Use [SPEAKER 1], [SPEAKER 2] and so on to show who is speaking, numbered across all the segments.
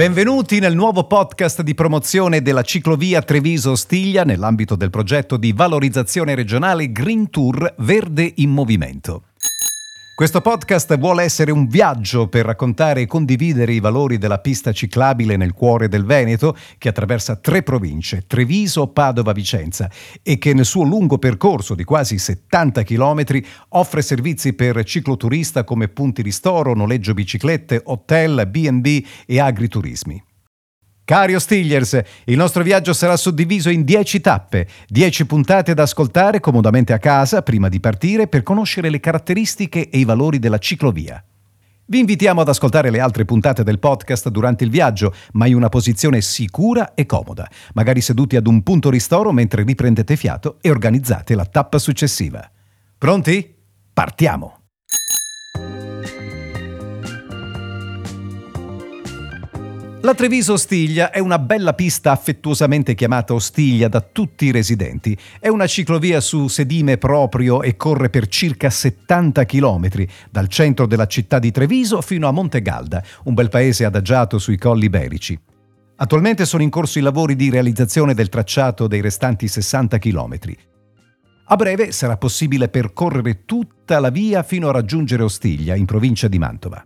[SPEAKER 1] Benvenuti nel nuovo podcast di promozione della ciclovia Treviso-Stiglia nell'ambito del progetto di valorizzazione regionale Green Tour Verde in Movimento. Questo podcast vuole essere un viaggio per raccontare e condividere i valori della pista ciclabile nel cuore del Veneto, che attraversa tre province, Treviso, Padova, Vicenza, e che nel suo lungo percorso di quasi 70 km offre servizi per cicloturista come punti ristoro, noleggio biciclette, hotel, B&B e agriturismi. Cari Ostigliers, il nostro viaggio sarà suddiviso in 10 tappe, 10 puntate da ascoltare comodamente a casa prima di partire per conoscere le caratteristiche e i valori della ciclovia. Vi invitiamo ad ascoltare le altre puntate del podcast durante il viaggio, ma in una posizione sicura e comoda, magari seduti ad un punto ristoro mentre riprendete fiato e organizzate la tappa successiva. Pronti? Partiamo! La Treviso Ostiglia è una bella pista affettuosamente chiamata Ostiglia da tutti i residenti. È una ciclovia su sedime proprio e corre per circa 70 km, dal centro della città di Treviso fino a Montegalda, un bel paese adagiato sui colli iberici. Attualmente sono in corso i lavori di realizzazione del tracciato dei restanti 60 km. A breve sarà possibile percorrere tutta la via fino a raggiungere Ostiglia, in provincia di Mantova.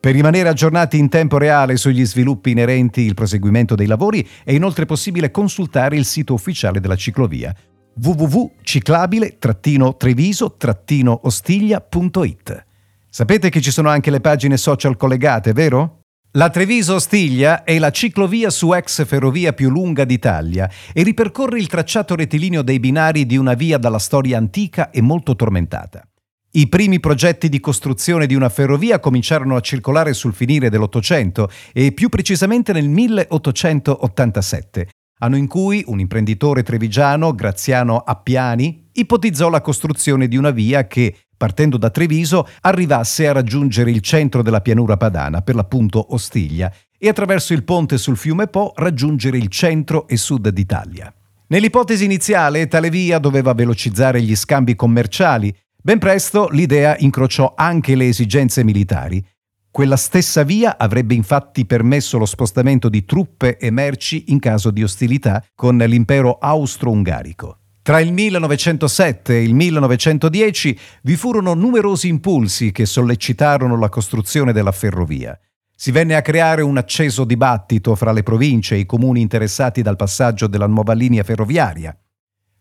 [SPEAKER 1] Per rimanere aggiornati in tempo reale sugli sviluppi inerenti al proseguimento dei lavori è inoltre possibile consultare il sito ufficiale della ciclovia www.ciclabile-treviso-ostiglia.it. Sapete che ci sono anche le pagine social collegate, vero? La Treviso Ostiglia è la ciclovia su ex ferrovia più lunga d'Italia e ripercorre il tracciato rettilineo dei binari di una via dalla storia antica e molto tormentata. I primi progetti di costruzione di una ferrovia cominciarono a circolare sul finire dell'Ottocento e più precisamente nel 1887, anno in cui un imprenditore trevigiano, Graziano Appiani, ipotizzò la costruzione di una via che, partendo da Treviso, arrivasse a raggiungere il centro della pianura padana, per l'appunto Ostiglia, e attraverso il ponte sul fiume Po raggiungere il centro e sud d'Italia. Nell'ipotesi iniziale, tale via doveva velocizzare gli scambi commerciali Ben presto l'idea incrociò anche le esigenze militari. Quella stessa via avrebbe infatti permesso lo spostamento di truppe e merci in caso di ostilità con l'impero austro-ungarico. Tra il 1907 e il 1910 vi furono numerosi impulsi che sollecitarono la costruzione della ferrovia. Si venne a creare un acceso dibattito fra le province e i comuni interessati dal passaggio della nuova linea ferroviaria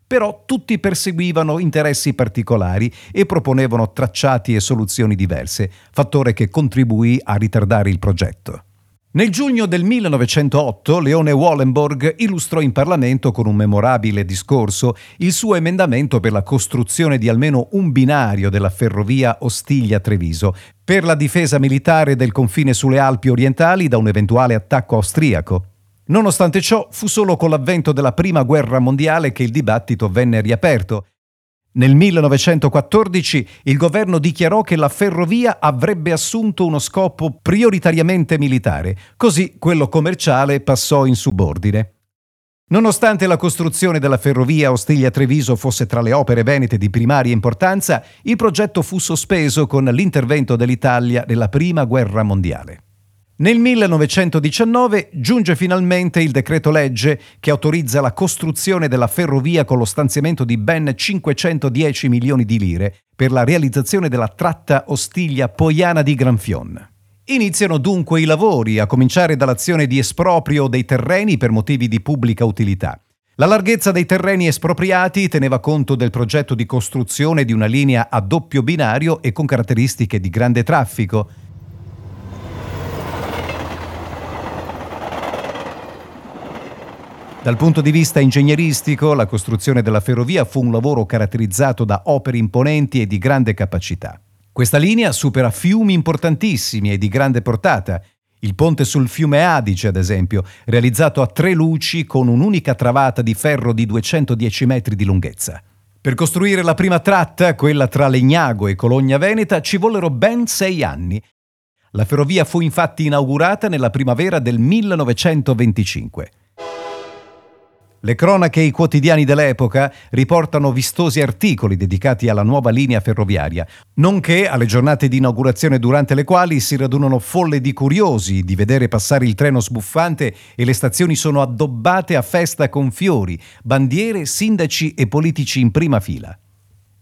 [SPEAKER 1] però tutti perseguivano interessi particolari e proponevano tracciati e soluzioni diverse, fattore che contribuì a ritardare il progetto. Nel giugno del 1908 Leone Wallenborg illustrò in Parlamento con un memorabile discorso il suo emendamento per la costruzione di almeno un binario della ferrovia Ostiglia-Treviso per la difesa militare del confine sulle Alpi orientali da un eventuale attacco austriaco. Nonostante ciò, fu solo con l'avvento della Prima Guerra Mondiale che il dibattito venne riaperto. Nel 1914 il governo dichiarò che la ferrovia avrebbe assunto uno scopo prioritariamente militare, così quello commerciale passò in subordine. Nonostante la costruzione della ferrovia Ostiglia-Treviso fosse tra le opere venete di primaria importanza, il progetto fu sospeso con l'intervento dell'Italia nella Prima Guerra Mondiale. Nel 1919 giunge finalmente il decreto legge che autorizza la costruzione della ferrovia con lo stanziamento di ben 510 milioni di lire per la realizzazione della tratta Ostiglia-Poiana di Granfion. Iniziano dunque i lavori, a cominciare dall'azione di esproprio dei terreni per motivi di pubblica utilità. La larghezza dei terreni espropriati teneva conto del progetto di costruzione di una linea a doppio binario e con caratteristiche di grande traffico, Dal punto di vista ingegneristico, la costruzione della ferrovia fu un lavoro caratterizzato da opere imponenti e di grande capacità. Questa linea supera fiumi importantissimi e di grande portata. Il ponte sul fiume Adige, ad esempio, realizzato a tre luci con un'unica travata di ferro di 210 metri di lunghezza. Per costruire la prima tratta, quella tra Legnago e Cologna Veneta, ci vollero ben sei anni. La ferrovia fu infatti inaugurata nella primavera del 1925. Le cronache e i quotidiani dell'epoca riportano vistosi articoli dedicati alla nuova linea ferroviaria, nonché alle giornate di inaugurazione durante le quali si radunano folle di curiosi di vedere passare il treno sbuffante e le stazioni sono addobbate a festa con fiori, bandiere, sindaci e politici in prima fila.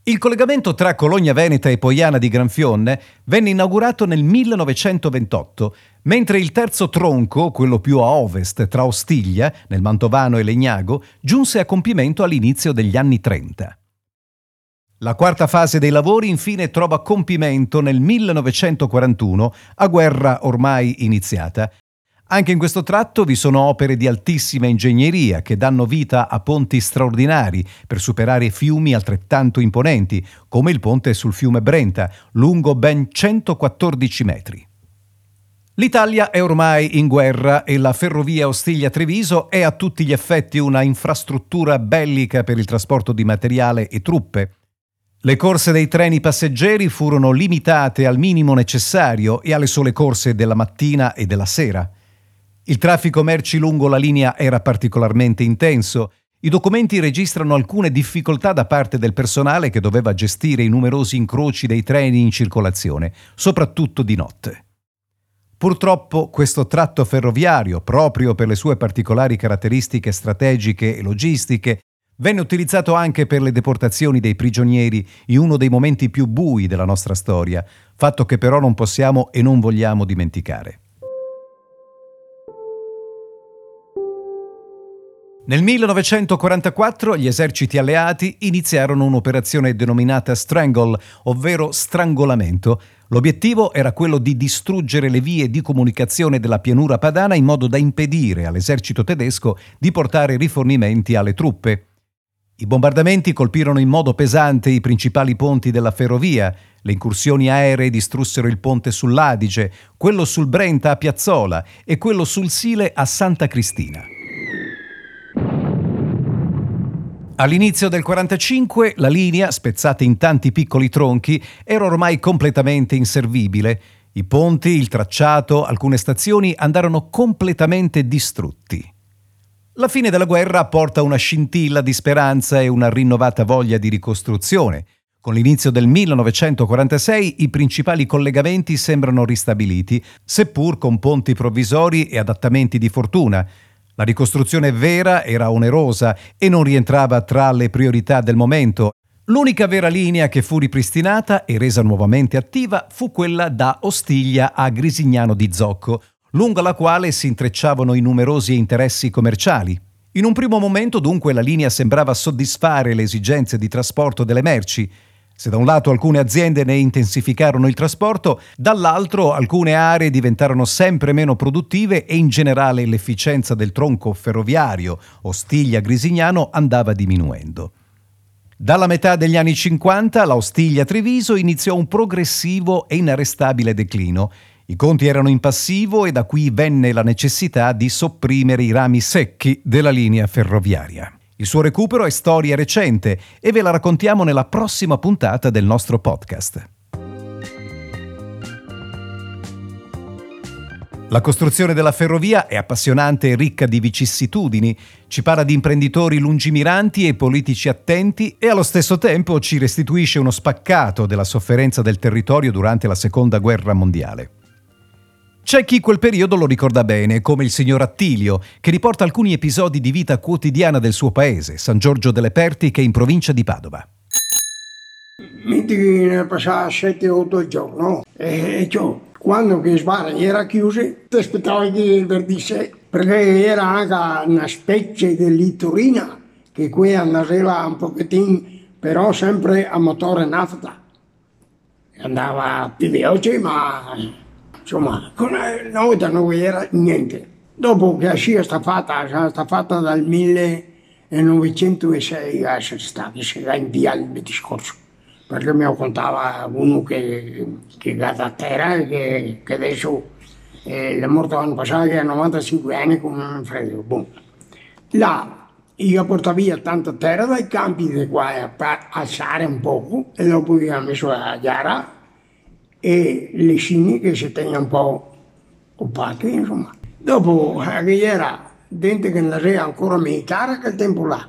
[SPEAKER 1] Il collegamento tra Cologna Veneta e Poiana di Granfionne venne inaugurato nel 1928, mentre il terzo tronco, quello più a ovest tra Ostiglia, nel Mantovano e Legnago, giunse a compimento all'inizio degli anni 30. La quarta fase dei lavori infine trova compimento nel 1941, a guerra ormai iniziata, anche in questo tratto vi sono opere di altissima ingegneria che danno vita a ponti straordinari per superare fiumi altrettanto imponenti, come il ponte sul fiume Brenta, lungo ben 114 metri. L'Italia è ormai in guerra e la ferrovia Ostiglia-Treviso è a tutti gli effetti una infrastruttura bellica per il trasporto di materiale e truppe. Le corse dei treni passeggeri furono limitate al minimo necessario e alle sole corse della mattina e della sera. Il traffico merci lungo la linea era particolarmente intenso. I documenti registrano alcune difficoltà da parte del personale che doveva gestire i numerosi incroci dei treni in circolazione, soprattutto di notte. Purtroppo questo tratto ferroviario, proprio per le sue particolari caratteristiche strategiche e logistiche, venne utilizzato anche per le deportazioni dei prigionieri in uno dei momenti più bui della nostra storia, fatto che però non possiamo e non vogliamo dimenticare. Nel 1944 gli eserciti alleati iniziarono un'operazione denominata Strangle, ovvero strangolamento. L'obiettivo era quello di distruggere le vie di comunicazione della pianura padana in modo da impedire all'esercito tedesco di portare rifornimenti alle truppe. I bombardamenti colpirono in modo pesante i principali ponti della ferrovia, le incursioni aeree distrussero il ponte sull'Adige, quello sul Brenta a Piazzola e quello sul Sile a Santa Cristina. All'inizio del 45 la linea, spezzata in tanti piccoli tronchi, era ormai completamente inservibile. I ponti, il tracciato, alcune stazioni andarono completamente distrutti. La fine della guerra porta una scintilla di speranza e una rinnovata voglia di ricostruzione. Con l'inizio del 1946 i principali collegamenti sembrano ristabiliti, seppur con ponti provvisori e adattamenti di fortuna. La ricostruzione vera era onerosa e non rientrava tra le priorità del momento. L'unica vera linea che fu ripristinata e resa nuovamente attiva fu quella da Ostiglia a Grisignano di Zocco, lungo la quale si intrecciavano i numerosi interessi commerciali. In un primo momento dunque la linea sembrava soddisfare le esigenze di trasporto delle merci, se da un lato alcune aziende ne intensificarono il trasporto, dall'altro alcune aree diventarono sempre meno produttive e in generale l'efficienza del tronco ferroviario Ostiglia-Grisignano andava diminuendo. Dalla metà degli anni 50 la Ostiglia-Treviso iniziò un progressivo e inarrestabile declino. I conti erano in passivo e da qui venne la necessità di sopprimere i rami secchi della linea ferroviaria. Il suo recupero è storia recente e ve la raccontiamo nella prossima puntata del nostro podcast. La costruzione della ferrovia è appassionante e ricca di vicissitudini, ci parla di imprenditori lungimiranti e politici attenti e allo stesso tempo ci restituisce uno spaccato della sofferenza del territorio durante la Seconda Guerra Mondiale. C'è chi quel periodo lo ricorda bene, come il signor Attilio, che riporta alcuni episodi di vita quotidiana del suo paese, San Giorgio delle Pertiche, in provincia di Padova.
[SPEAKER 2] Ne passava 7-8 giorni, e ciò, quando che Svara era chiusa, ti aspettavi che verdisse, perché era anche una specie di litorina, che qui andava un pochettino, però sempre a motore nafta. Andava più veloce, ma insomma, noi da noi era niente. Dopo che la scia sta fatta, è stata fatta dal 1906 a essere stata, si era in via il discorso, perché mi contava uno che, che è a terra e che, che adesso eh, è morto l'anno passato, che ha 95 anni con freddo. Bon. Là io portavo via tanta terra dai campi di qua per alzare un poco e dopo che ha messo la gara e le scimmie che si tengono un po' opache, insomma. Dopo era dentro che non era ancora militare quel tempo là,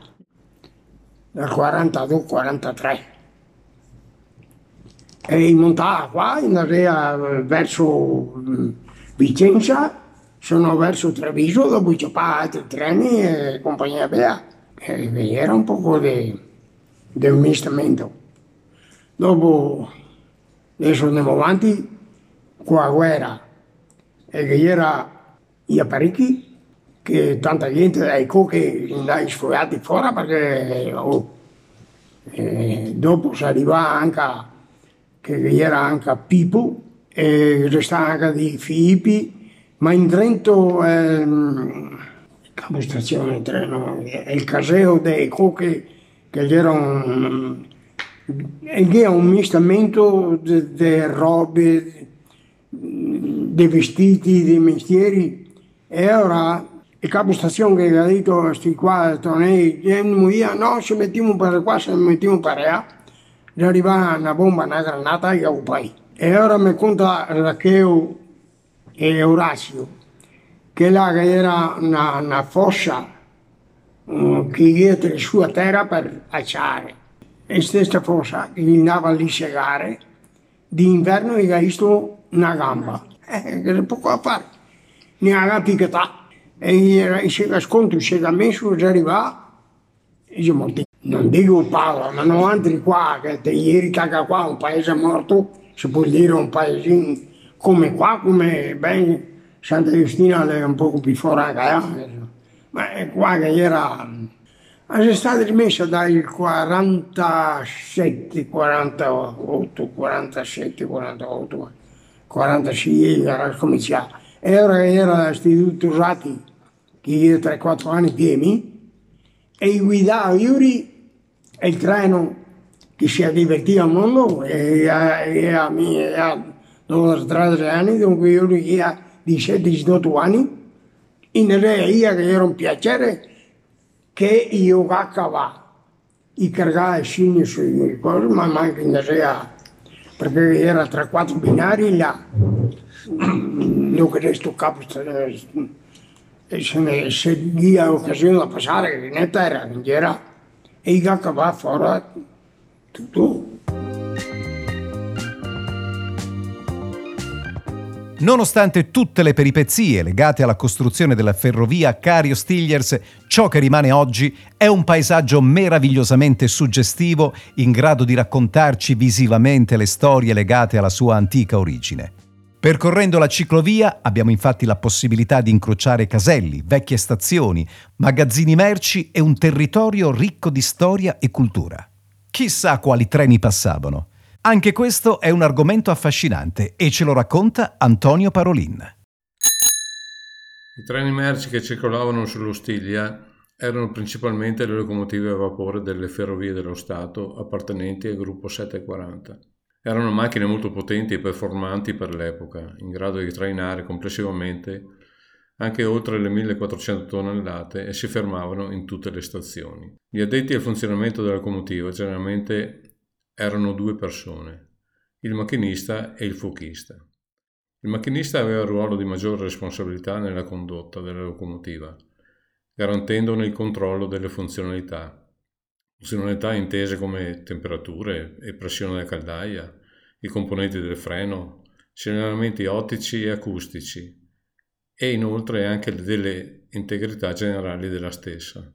[SPEAKER 2] nel 42-43. E montava qua, in area verso Vicenza, sono verso Treviso, dopo c'è altri treni e compagnia via. E era un po' di, di amministramento. Dopo, adesso andiamo avanti, con la guerra, e che era gli apparecchi, che tanta gente ecco che li sfogati fuori perché oh, dopo si arriva anche che era anche Pipo e restava anche di Filippi ma in Trento ehm, capo stazione treno il caseo dei coche che era un è un mistamento di robe dei vestiti, dei mestieri. E ora il capo stazione che ha detto sti qua tornei no se mettiamo per qua se mettiamo per là. Arriva una bomba una granata e un pai e ora mi conta Racheo e Orazio che là era una, una fossa um, che dietro la sua terra per acciare e stessa fossa che andava lì a segare. D'inverno gli ha visto una gamba. Eh, che poco fare? Ne ha piccato e si scontro si è messo già arriva e io morti non dico Paolo ma non altri qua che ieri caga qua un paese morto si può dire un paesino come qua come ben Santa Giustina è un po' più anche eh? ma è qua che era è stata rimessa dal 47 48 47 48 46 era cominciato e ora era istituto usati che io 3-4 anni pieni e guidavo Iuri e il treno che si divertiva al mondo e a, e a, e a, dove tre anni dunque io era di 17-18 anni in realtà che era un piacere che io cacava i caricava scimmie sulle cose ma anche in realtà perché era tra quattro binari là dove resto capo e se ne seguia occasione da passare che netta era in era e i cacava fuori tutto
[SPEAKER 1] Nonostante tutte le peripezie legate alla costruzione della ferrovia Cario-Stigliers, ciò che rimane oggi è un paesaggio meravigliosamente suggestivo in grado di raccontarci visivamente le storie legate alla sua antica origine. Percorrendo la ciclovia abbiamo infatti la possibilità di incrociare caselli, vecchie stazioni, magazzini merci e un territorio ricco di storia e cultura. Chissà quali treni passavano. Anche questo è un argomento affascinante e ce lo racconta Antonio Parolin.
[SPEAKER 3] I treni merci che circolavano sullo Stiglia erano principalmente le locomotive a vapore delle ferrovie dello Stato appartenenti al gruppo 740. Erano macchine molto potenti e performanti per l'epoca, in grado di trainare complessivamente anche oltre le 1400 tonnellate e si fermavano in tutte le stazioni. Gli addetti al funzionamento della locomotiva generalmente erano due persone, il macchinista e il fuochista. Il macchinista aveva il ruolo di maggiore responsabilità nella condotta della locomotiva, garantendone il controllo delle funzionalità, funzionalità intese come temperature e pressione della caldaia, i componenti del freno, segnalamenti ottici e acustici e inoltre anche delle integrità generali della stessa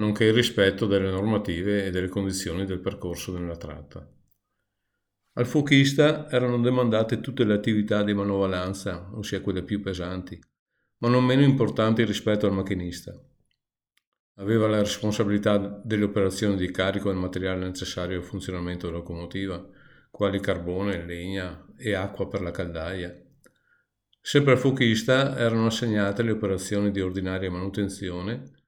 [SPEAKER 3] nonché il rispetto delle normative e delle condizioni del percorso nella tratta. Al fuochista erano demandate tutte le attività di manovalanza, ossia quelle più pesanti, ma non meno importanti rispetto al macchinista. Aveva la responsabilità delle operazioni di carico del materiale necessario al funzionamento della locomotiva, quali carbone, legna e acqua per la caldaia. Sempre al fuochista erano assegnate le operazioni di ordinaria manutenzione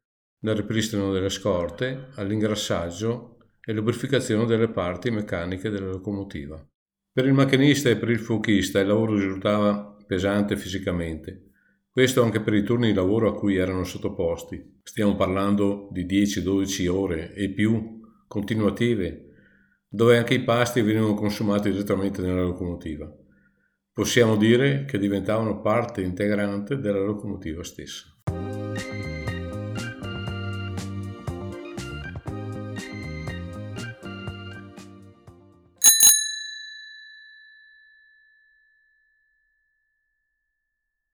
[SPEAKER 3] dal ripristino delle scorte all'ingrassaggio e lubrificazione delle parti meccaniche della locomotiva. Per il macchinista e per il fuochista il lavoro risultava pesante fisicamente, questo anche per i turni di lavoro a cui erano sottoposti. Stiamo parlando di 10-12 ore e più continuative, dove anche i pasti venivano consumati direttamente nella locomotiva. Possiamo dire che diventavano parte integrante della locomotiva stessa.